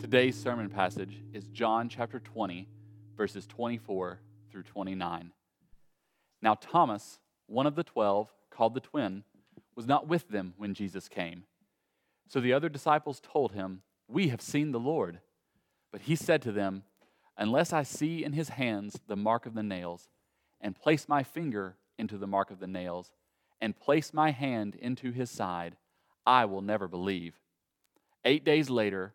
Today's sermon passage is John chapter 20, verses 24 through 29. Now, Thomas, one of the twelve, called the twin, was not with them when Jesus came. So the other disciples told him, We have seen the Lord. But he said to them, Unless I see in his hands the mark of the nails, and place my finger into the mark of the nails, and place my hand into his side, I will never believe. Eight days later,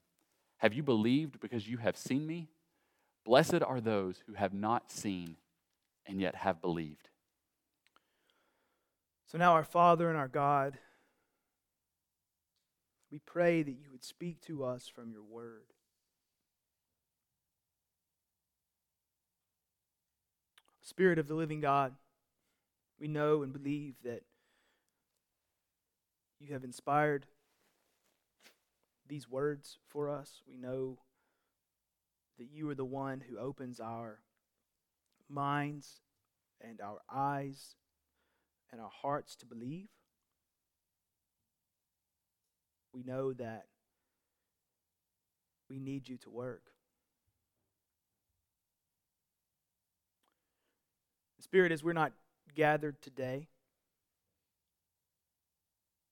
Have you believed because you have seen me? Blessed are those who have not seen and yet have believed. So now, our Father and our God, we pray that you would speak to us from your word. Spirit of the living God, we know and believe that you have inspired these words for us. We know that you are the one who opens our minds and our eyes and our hearts to believe. We know that we need you to work. Spirit, as we're not gathered today,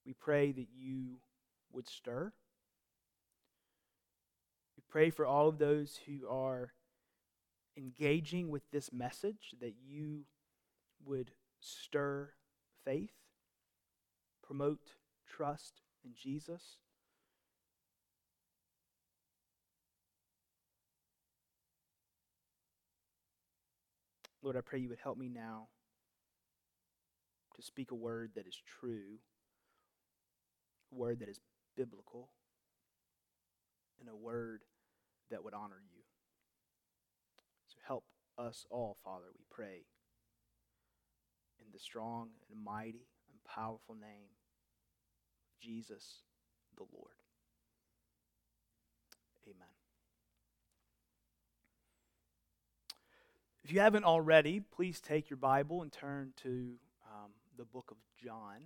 we pray that you would stir. Pray for all of those who are engaging with this message, that you would stir faith, promote trust in Jesus. Lord, I pray you would help me now to speak a word that is true, a word that is biblical, and a word that would honor you. So help us all, Father, we pray, in the strong and mighty and powerful name of Jesus the Lord. Amen. If you haven't already, please take your Bible and turn to um, the book of John,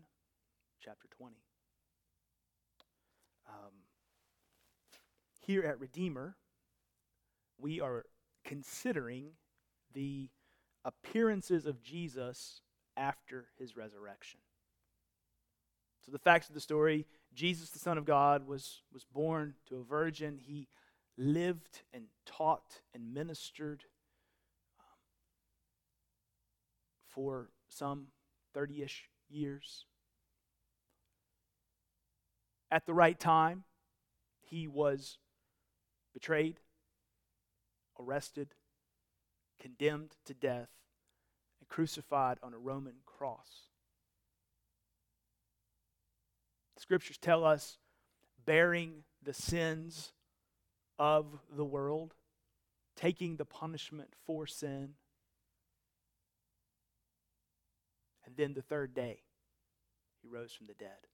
chapter 20. Um, here at Redeemer, we are considering the appearances of Jesus after his resurrection. So, the facts of the story Jesus, the Son of God, was, was born to a virgin. He lived and taught and ministered um, for some 30 ish years. At the right time, he was betrayed, arrested, condemned to death, and crucified on a Roman cross. The scriptures tell us bearing the sins of the world, taking the punishment for sin. And then the third day, he rose from the dead.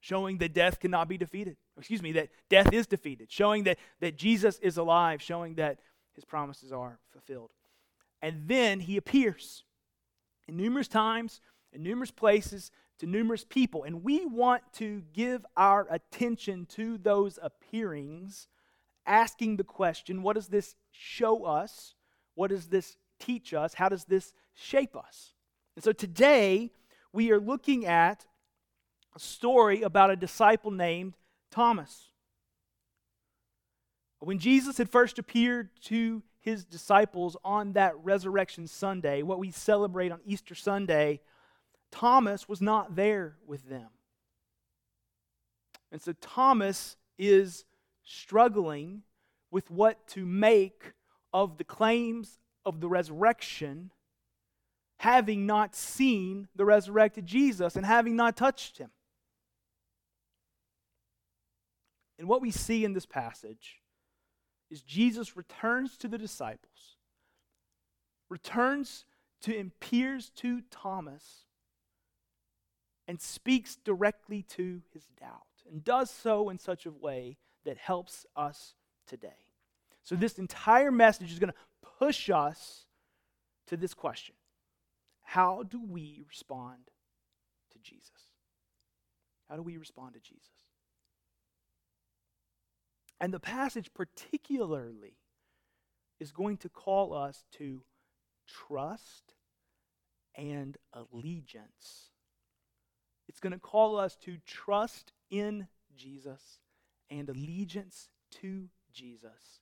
Showing that death cannot be defeated. Excuse me, that death is defeated. Showing that, that Jesus is alive. Showing that his promises are fulfilled. And then he appears in numerous times, in numerous places, to numerous people. And we want to give our attention to those appearings, asking the question what does this show us? What does this teach us? How does this shape us? And so today, we are looking at story about a disciple named Thomas. When Jesus had first appeared to his disciples on that resurrection Sunday, what we celebrate on Easter Sunday, Thomas was not there with them. And so Thomas is struggling with what to make of the claims of the resurrection, having not seen the resurrected Jesus and having not touched him. And what we see in this passage is Jesus returns to the disciples, returns to and appears to Thomas, and speaks directly to his doubt, and does so in such a way that helps us today. So, this entire message is going to push us to this question How do we respond to Jesus? How do we respond to Jesus? And the passage, particularly, is going to call us to trust and allegiance. It's going to call us to trust in Jesus and allegiance to Jesus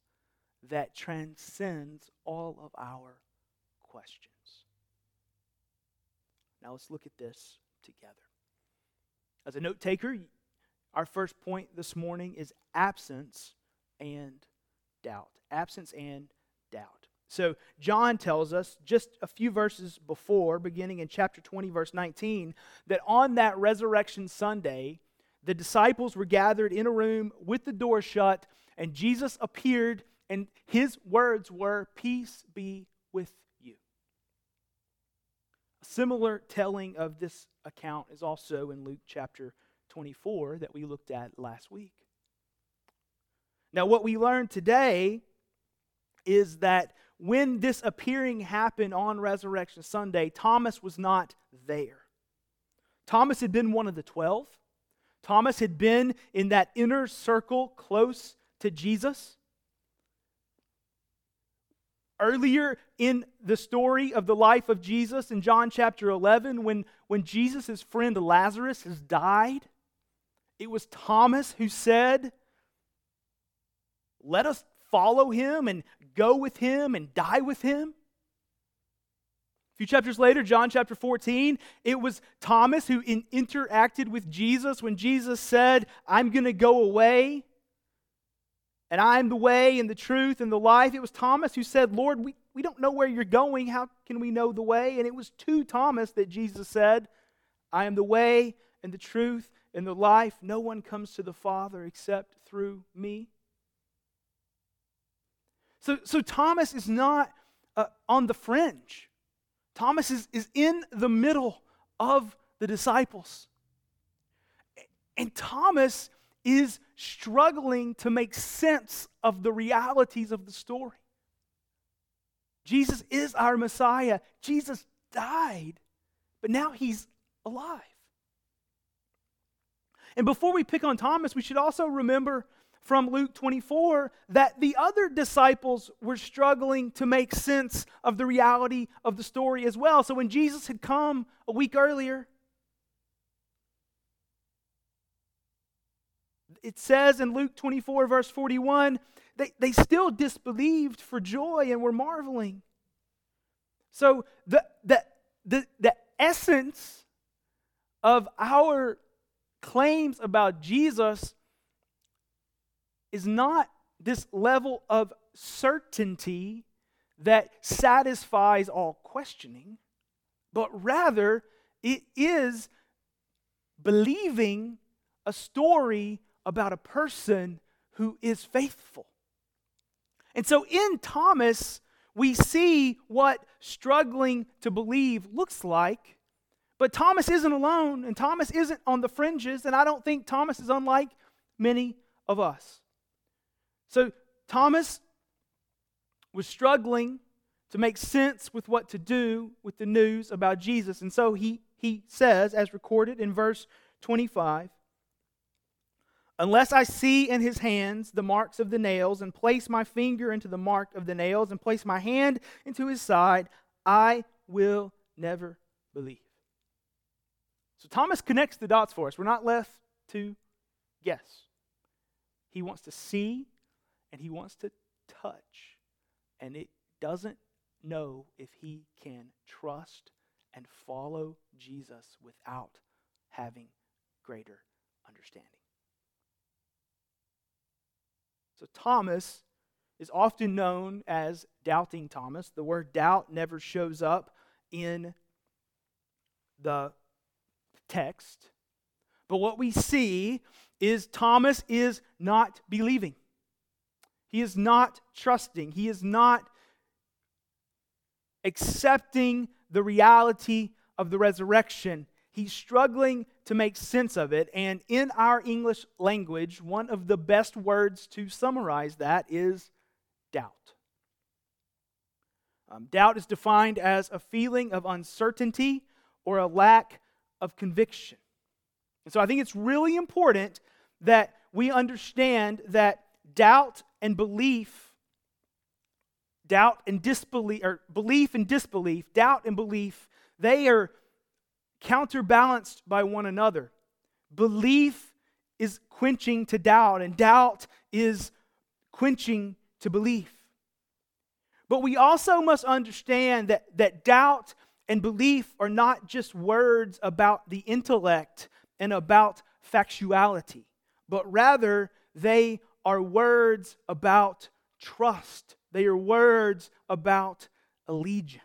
that transcends all of our questions. Now let's look at this together. As a note taker, our first point this morning is absence and doubt. Absence and doubt. So, John tells us just a few verses before, beginning in chapter 20, verse 19, that on that resurrection Sunday, the disciples were gathered in a room with the door shut, and Jesus appeared, and his words were, Peace be with you. A similar telling of this account is also in Luke chapter 24 that we looked at last week. Now, what we learned today is that when this appearing happened on Resurrection Sunday, Thomas was not there. Thomas had been one of the twelve. Thomas had been in that inner circle close to Jesus. Earlier in the story of the life of Jesus in John chapter 11, when, when Jesus' friend Lazarus has died, it was Thomas who said, Let us follow him and go with him and die with him. A few chapters later, John chapter 14, it was Thomas who in, interacted with Jesus when Jesus said, I'm going to go away and I'm the way and the truth and the life. It was Thomas who said, Lord, we, we don't know where you're going. How can we know the way? And it was to Thomas that Jesus said, I am the way and the truth and the life. No one comes to the Father except through me. So, so Thomas is not uh, on the fringe. Thomas is, is in the middle of the disciples. And Thomas is struggling to make sense of the realities of the story. Jesus is our Messiah. Jesus died, but now he's alive. And before we pick on Thomas, we should also remember from Luke 24 that the other disciples were struggling to make sense of the reality of the story as well. So when Jesus had come a week earlier, it says in Luke 24, verse 41, they, they still disbelieved for joy and were marveling. So the, the, the, the essence of our claims about Jesus is not this level of certainty that satisfies all questioning, but rather it is believing a story about a person who is faithful. And so in Thomas, we see what struggling to believe looks like. But Thomas isn't alone, and Thomas isn't on the fringes, and I don't think Thomas is unlike many of us. So Thomas was struggling to make sense with what to do with the news about Jesus. And so he, he says, as recorded in verse 25, Unless I see in his hands the marks of the nails, and place my finger into the mark of the nails, and place my hand into his side, I will never believe. So Thomas connects the dots for us. We're not left to guess. He wants to see and he wants to touch, and it doesn't know if he can trust and follow Jesus without having greater understanding. So, Thomas is often known as doubting Thomas. The word doubt never shows up in the text, But what we see is Thomas is not believing. He is not trusting. He is not accepting the reality of the resurrection. He's struggling to make sense of it. And in our English language, one of the best words to summarize that is doubt. Um, doubt is defined as a feeling of uncertainty or a lack of conviction. And so I think it's really important that we understand that doubt and belief, doubt and disbelief, or belief and disbelief, doubt and belief, they are counterbalanced by one another. Belief is quenching to doubt, and doubt is quenching to belief. But we also must understand that, that doubt and belief are not just words about the intellect and about factuality, but rather they are words about trust. They are words about allegiance.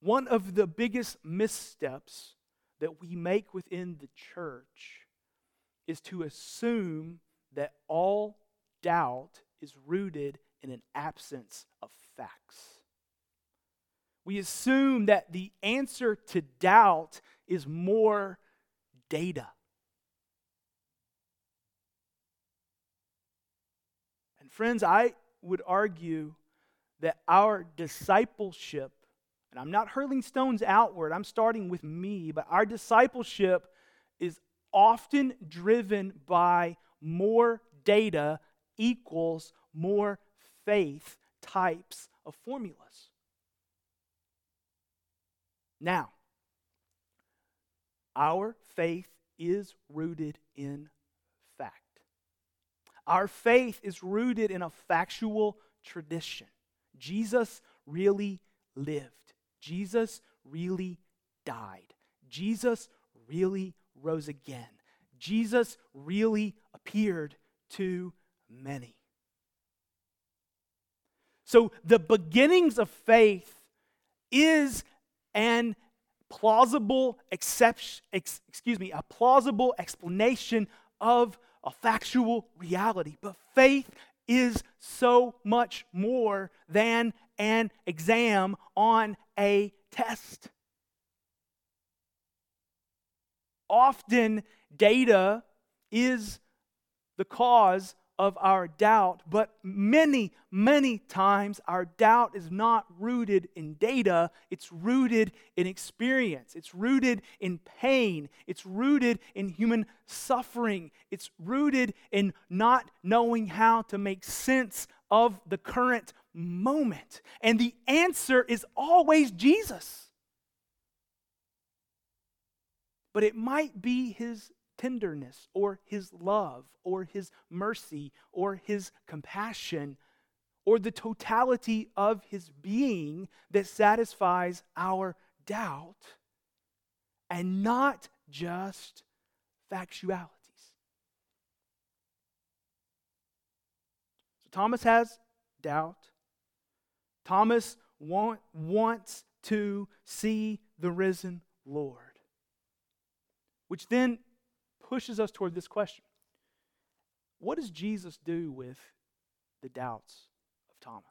One of the biggest missteps that we make within the church is to assume that all doubt is rooted in an absence of facts. We assume that the answer to doubt is more data. And friends, I would argue that our discipleship and I'm not hurling stones outward, I'm starting with me, but our discipleship is often driven by more data equals more faith types of formulas. Now, our faith is rooted in fact. Our faith is rooted in a factual tradition. Jesus really lived. Jesus really died. Jesus really rose again. Jesus really appeared to many. So the beginnings of faith is an plausible ex, excuse me, a plausible explanation of a factual reality. But faith is so much more than an exam on a test. Often, data is the cause of our doubt, but many, many times our doubt is not rooted in data, it's rooted in experience, it's rooted in pain, it's rooted in human suffering, it's rooted in not knowing how to make sense of the current moment. And the answer is always Jesus. But it might be his tenderness or his love or his mercy or his compassion or the totality of his being that satisfies our doubt and not just factualities. So Thomas has doubt. Thomas want, wants to see the risen Lord. Which then pushes us toward this question What does Jesus do with the doubts of Thomas?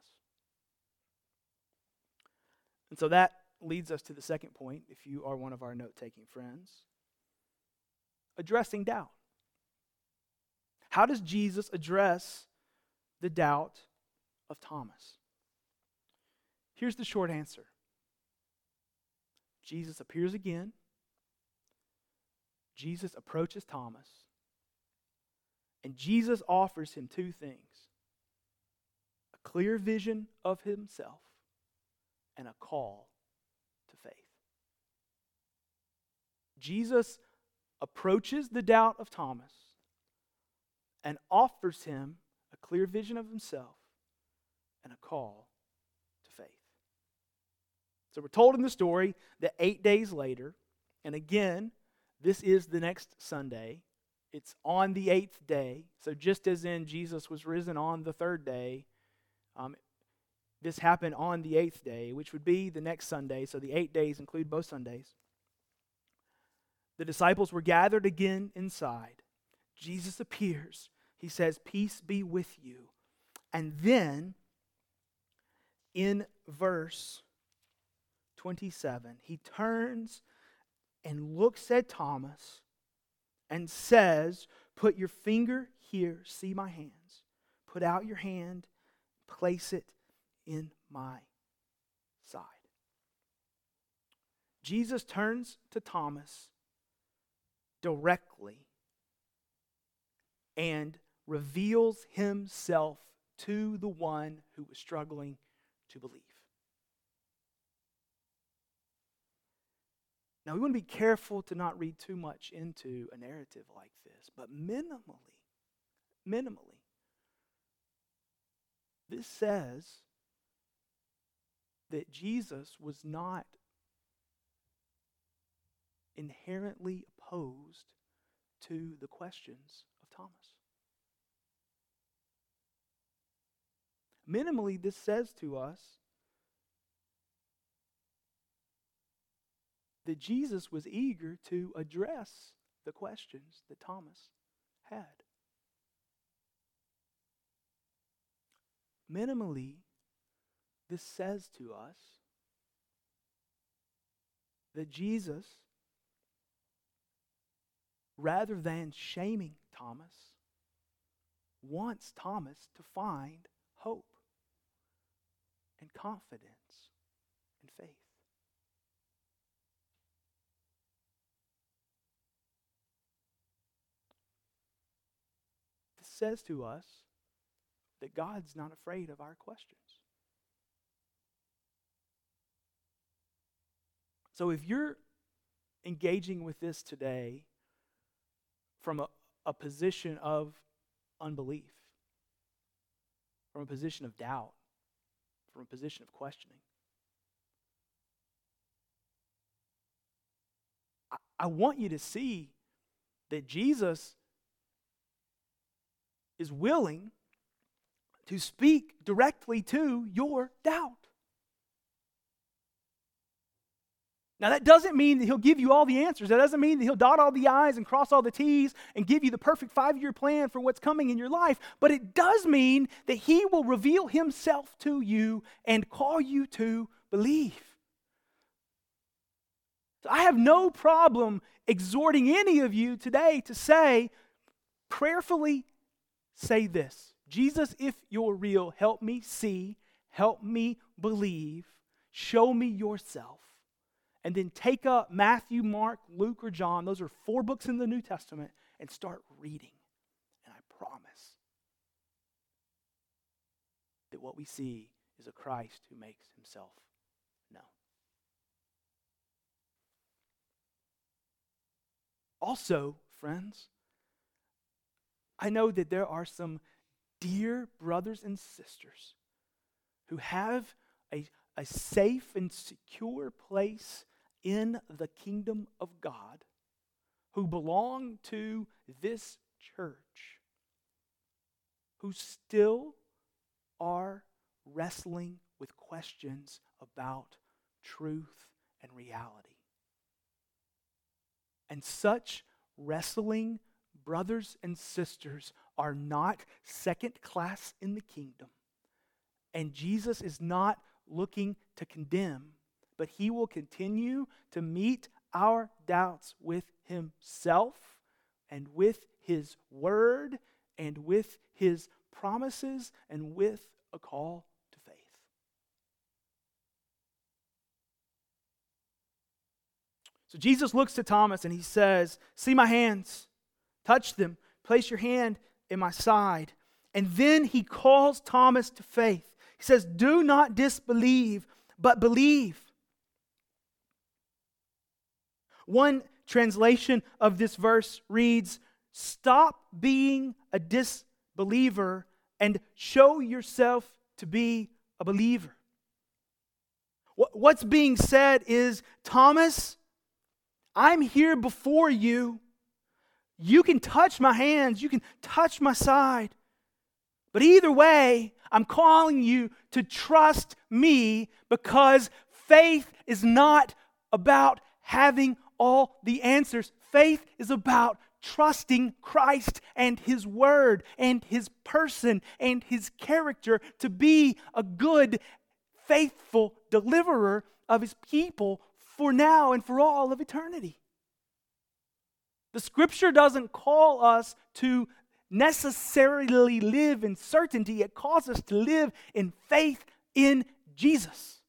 And so that leads us to the second point, if you are one of our note taking friends addressing doubt. How does Jesus address the doubt of Thomas? Here's the short answer Jesus appears again. Jesus approaches Thomas. And Jesus offers him two things a clear vision of himself and a call to faith. Jesus approaches the doubt of Thomas and offers him a clear vision of himself and a call to faith. so we're told in the story that eight days later, and again, this is the next Sunday. It's on the eighth day. So just as in Jesus was risen on the third day, um, this happened on the eighth day, which would be the next Sunday. So the eight days include both Sundays. the disciples were gathered again inside. Jesus appears. He says, Peace be with you. And then in verse 27, he turns and looks at Thomas and says, Put your finger here, see my hands. Put out your hand, place it in my side. Jesus turns to Thomas directly and reveals himself to the one who was struggling to believe. Now, we want to be careful to not read too much into a narrative like this, but minimally, minimally, this says that Jesus was not inherently opposed to the questions of Thomas. Minimally, this says to us that Jesus was eager to address the questions that Thomas had. Minimally, this says to us that Jesus rather than shaming Thomas, wants Thomas to find hope and confidence and faith. This says to us that God's not afraid of our questions. So if you're engaging with this today from a, a position of unbelief, from a position of doubt, from a position of questioning. I, I want you to see that Jesus is willing to speak directly to your doubt. Now, that doesn't mean that he'll give you all the answers. That doesn't mean that he'll dot all the I's and cross all the T's and give you the perfect five year plan for what's coming in your life. But it does mean that he will reveal himself to you and call you to believe. So I have no problem exhorting any of you today to say, prayerfully say this Jesus, if you're real, help me see, help me believe, show me yourself and then take up Matthew, Mark, Luke, or John. Those are four books in the New Testament and start reading. And I promise that what we see is a Christ who makes himself known. Also, friends, I know that there are some dear brothers and sisters who have a, a safe and secure place in the kingdom of God who belong to this church who still are wrestling with questions about truth and reality. And such wrestling brothers and sisters are not second class in the kingdom. And Jesus is not looking to condemn but He will continue to meet our doubts with Himself and with His Word and with His promises and with a call to faith. So Jesus looks to Thomas and he says, See my hands, touch them, place your hand in my side. And then he calls Thomas to faith. He says, Do not disbelieve, but believe. One translation of this verse reads Stop being a disbeliever and show yourself to be a believer. What's being said is Thomas, I'm here before you. You can touch my hands, you can touch my side. But either way, I'm calling you to trust me because faith is not about having all the answers. faith is about trusting Christ and His Word and His person and His character to be a good, faithful deliverer of His people for now and for all of eternity. The scripture doesn't call us to necessarily live in certainty, it calls us to live in faith in Jesus.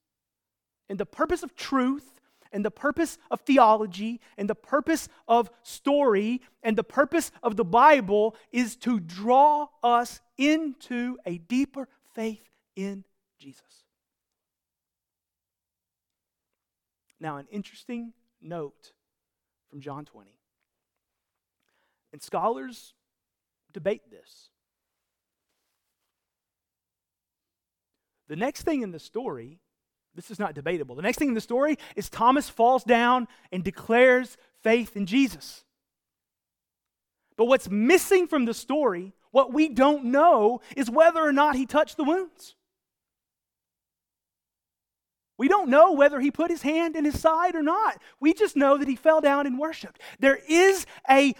And the purpose of truth, and the purpose of theology, and the purpose of story, and the purpose of the Bible is to draw us into a deeper faith in Jesus. Now, an interesting note from John 20. And scholars debate this. The next thing in the story, this is not debatable. The next thing in the story is Thomas falls down and declares faith in Jesus. But what's missing from the story, what we don't know, is whether or not he touched the wounds. We don't know whether he put his hand in his side or not. We just know that he fell down and worshiped. There is a,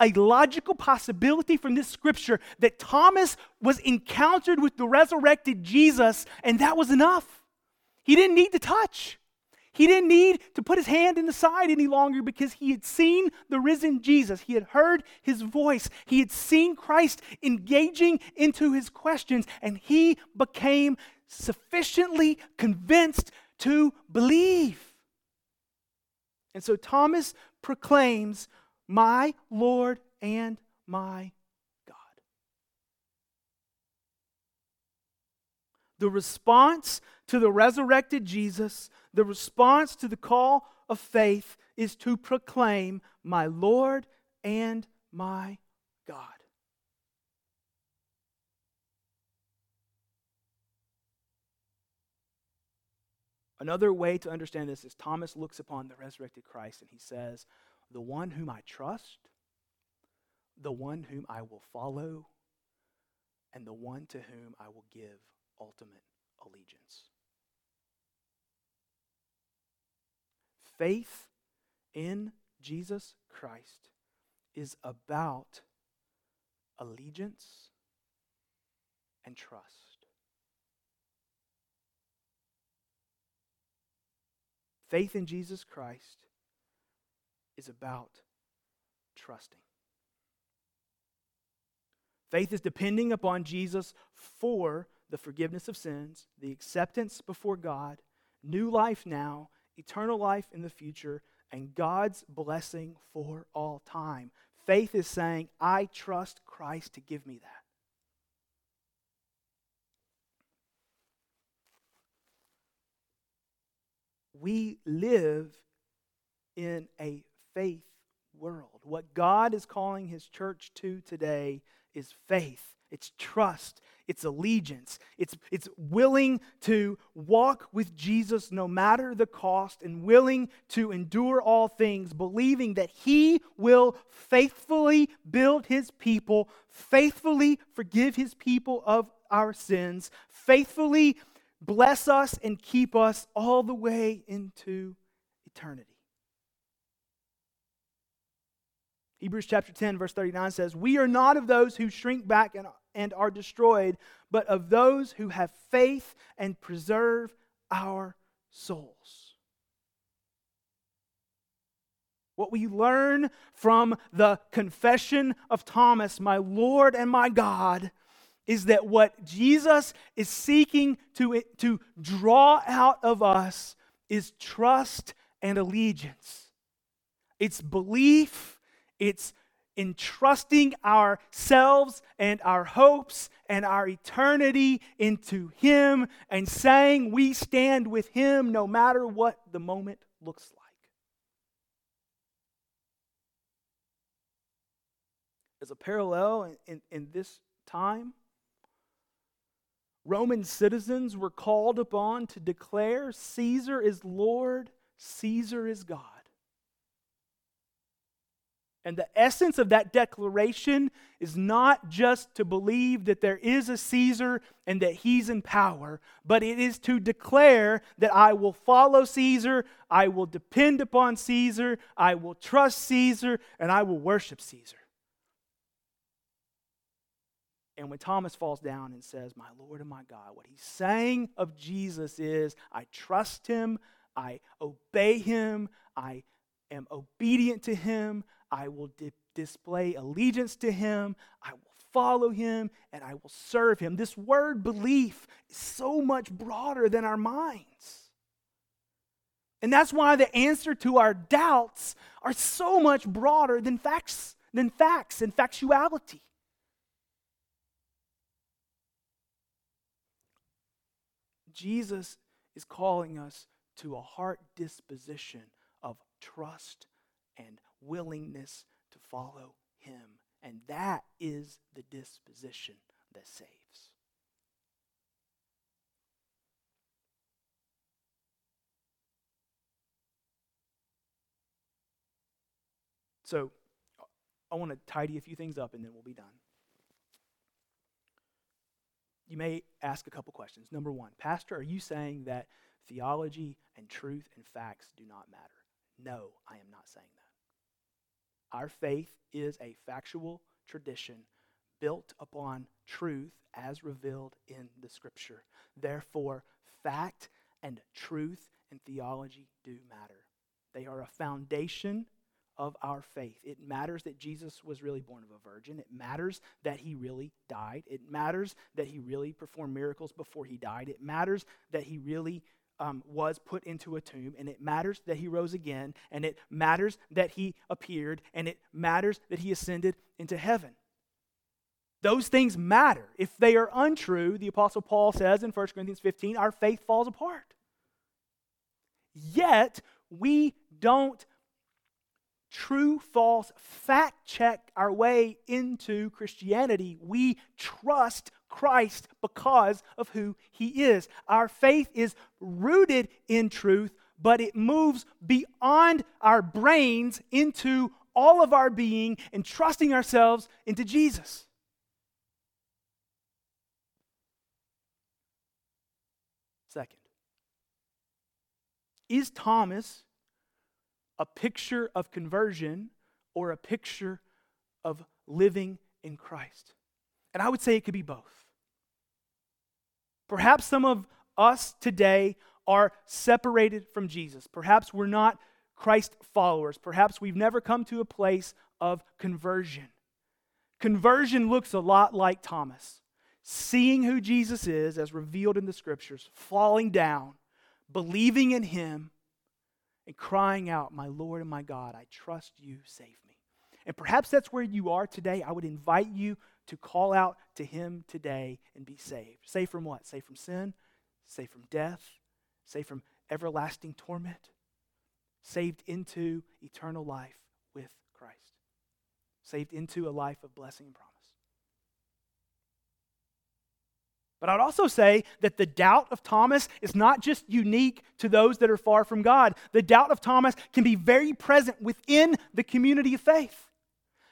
a logical possibility from this scripture that Thomas was encountered with the resurrected Jesus, and that was enough. He didn't need to touch. He didn't need to put his hand in the side any longer because he had seen the risen Jesus. He had heard his voice. He had seen Christ engaging into his questions, and he became sufficiently convinced to believe. And so Thomas proclaims, My Lord and my God. The response to the resurrected Jesus, the response to the call of faith is to proclaim, My Lord and my God. Another way to understand this is Thomas looks upon the resurrected Christ and he says, The one whom I trust, the one whom I will follow, and the one to whom I will give ultimate allegiance. Faith in Jesus Christ is about allegiance and trust. Faith in Jesus Christ is about trusting. Faith is depending upon Jesus for the forgiveness of sins, the acceptance before God, new life now, eternal life in the future, and God's blessing for all time. Faith is saying, I trust Christ to give me that. We live in a faith world. What God is calling his church to today is faith. It's trust. It's allegiance. It's, it's willing to walk with Jesus no matter the cost and willing to endure all things, believing that He will faithfully build His people, faithfully forgive His people of our sins, faithfully bless us and keep us all the way into eternity. Hebrews chapter 10, verse 39 says, We are not of those who shrink back and, and are destroyed, but of those who have faith and preserve our souls. What we learn from the confession of Thomas, my Lord and my God, is that what Jesus is seeking to, to draw out of us is trust and allegiance. It's belief, it's entrusting ourselves and our hopes and our eternity into Him and saying we stand with Him no matter what the moment looks like. As a parallel in, in, in this time, Roman citizens were called upon to declare Caesar is Lord, Caesar is God. And the essence of that declaration is not just to believe that there is a Caesar and that he's in power, but it is to declare that I will follow Caesar, I will depend upon Caesar, I will trust Caesar, and I will worship Caesar. And when Thomas falls down and says, My Lord and my God, what he's saying of Jesus is, I trust him, I obey him, I am obedient to him, I will di- display allegiance to him, I will follow him, and I will serve him. This word belief is so much broader than our minds. And that's why the answer to our doubts are so much broader than facts, than facts and factuality. Jesus is calling us to a heart disposition of trust and willingness to follow Him. And that is the disposition that saves. So, I want to tidy a few things up and then we'll be done. You may ask a couple questions. Number one, Pastor, are you saying that theology and truth and facts do not matter? No, I am not saying that. Our faith is a factual tradition built upon truth as revealed in the Scripture. Therefore, fact and truth and theology do matter. They are a foundation of our faith. It matters that Jesus was really born of a virgin. It matters that he really died. It matters that he really performed miracles before he died. It matters that he really um, was put into a tomb. And it matters that he rose again. And it matters that he appeared. And it matters that he ascended into heaven. Those things matter. If they are untrue, the Apostle Paul says in 1 Corinthians 15, our faith falls apart. Yet, we don't true, false, fact check our way into Christianity. We trust Christ because of who he is. Our faith is rooted in truth, but it moves beyond our brains into all of our being and trusting ourselves into Jesus. Second, is Thomas a picture of conversion or a picture of living in Christ? And I would say it could be both. Perhaps some of us today are separated from Jesus. Perhaps we're not Christ followers. Perhaps we've never come to a place of conversion. Conversion looks a lot like Thomas seeing who Jesus is as revealed in the scriptures, falling down, believing in him, and crying out, My Lord and my God, I trust you, save me. And perhaps that's where you are today. I would invite you to call out to him today and be saved. Saved from what? Saved from sin, saved from death, saved from everlasting torment, saved into eternal life with Christ, saved into a life of blessing and promise. But I'd also say that the doubt of Thomas is not just unique to those that are far from God. The doubt of Thomas can be very present within the community of faith.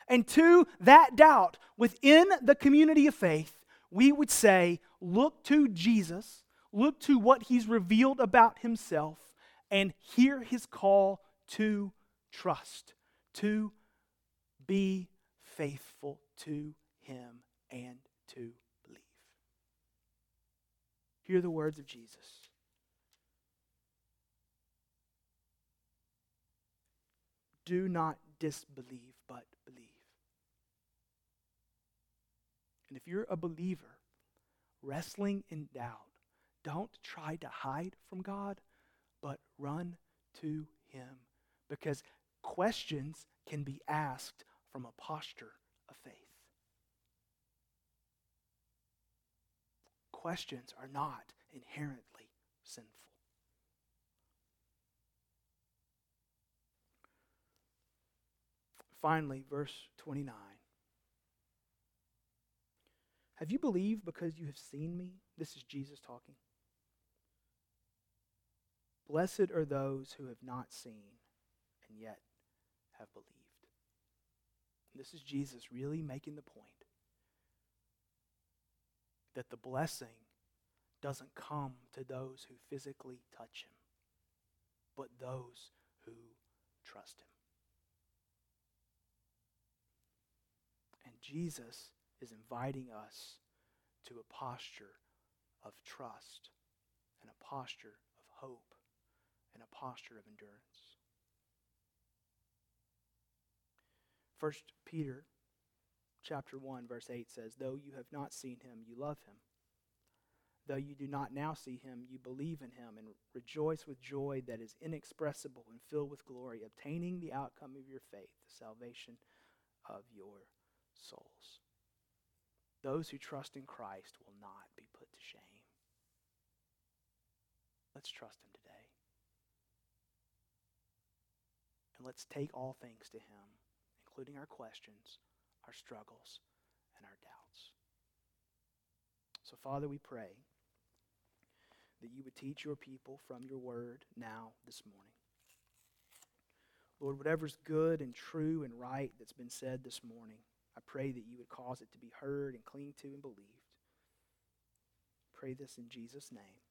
And to that doubt within the community of faith, we would say, look to Jesus, look to what he's revealed about himself, and hear his call to trust, to be faithful to him and to Hear the words of Jesus. Do not disbelieve, but believe. And if you're a believer wrestling in doubt, don't try to hide from God, but run to Him. Because questions can be asked from a posture of faith. Questions are not inherently sinful. Finally, verse 29. Have you believed because you have seen me? This is Jesus talking. Blessed are those who have not seen and yet have believed. this is Jesus really making the point that the blessing doesn't come to those who physically touch him, but those who trust him. And Jesus is inviting us to a posture of trust and a posture of hope and a posture of endurance. First Peter chapter 1 verse 8 says, "Though you have not seen him, you love him. Though you do not now see him, you believe in him and rejoice with joy that is inexpressible and filled with glory, obtaining the outcome of your faith, the salvation of your souls." Those who trust in Christ will not be put to shame. Let's trust him today. And let's take all things to him, including our questions, our struggles, and our doubts. So, Father, we pray that you would teach your people from your word now this morning. Lord, whatever's good and true and right that's been said this morning, I pray that you would cause it to be heard and cling to and believed. Pray this in Jesus' name.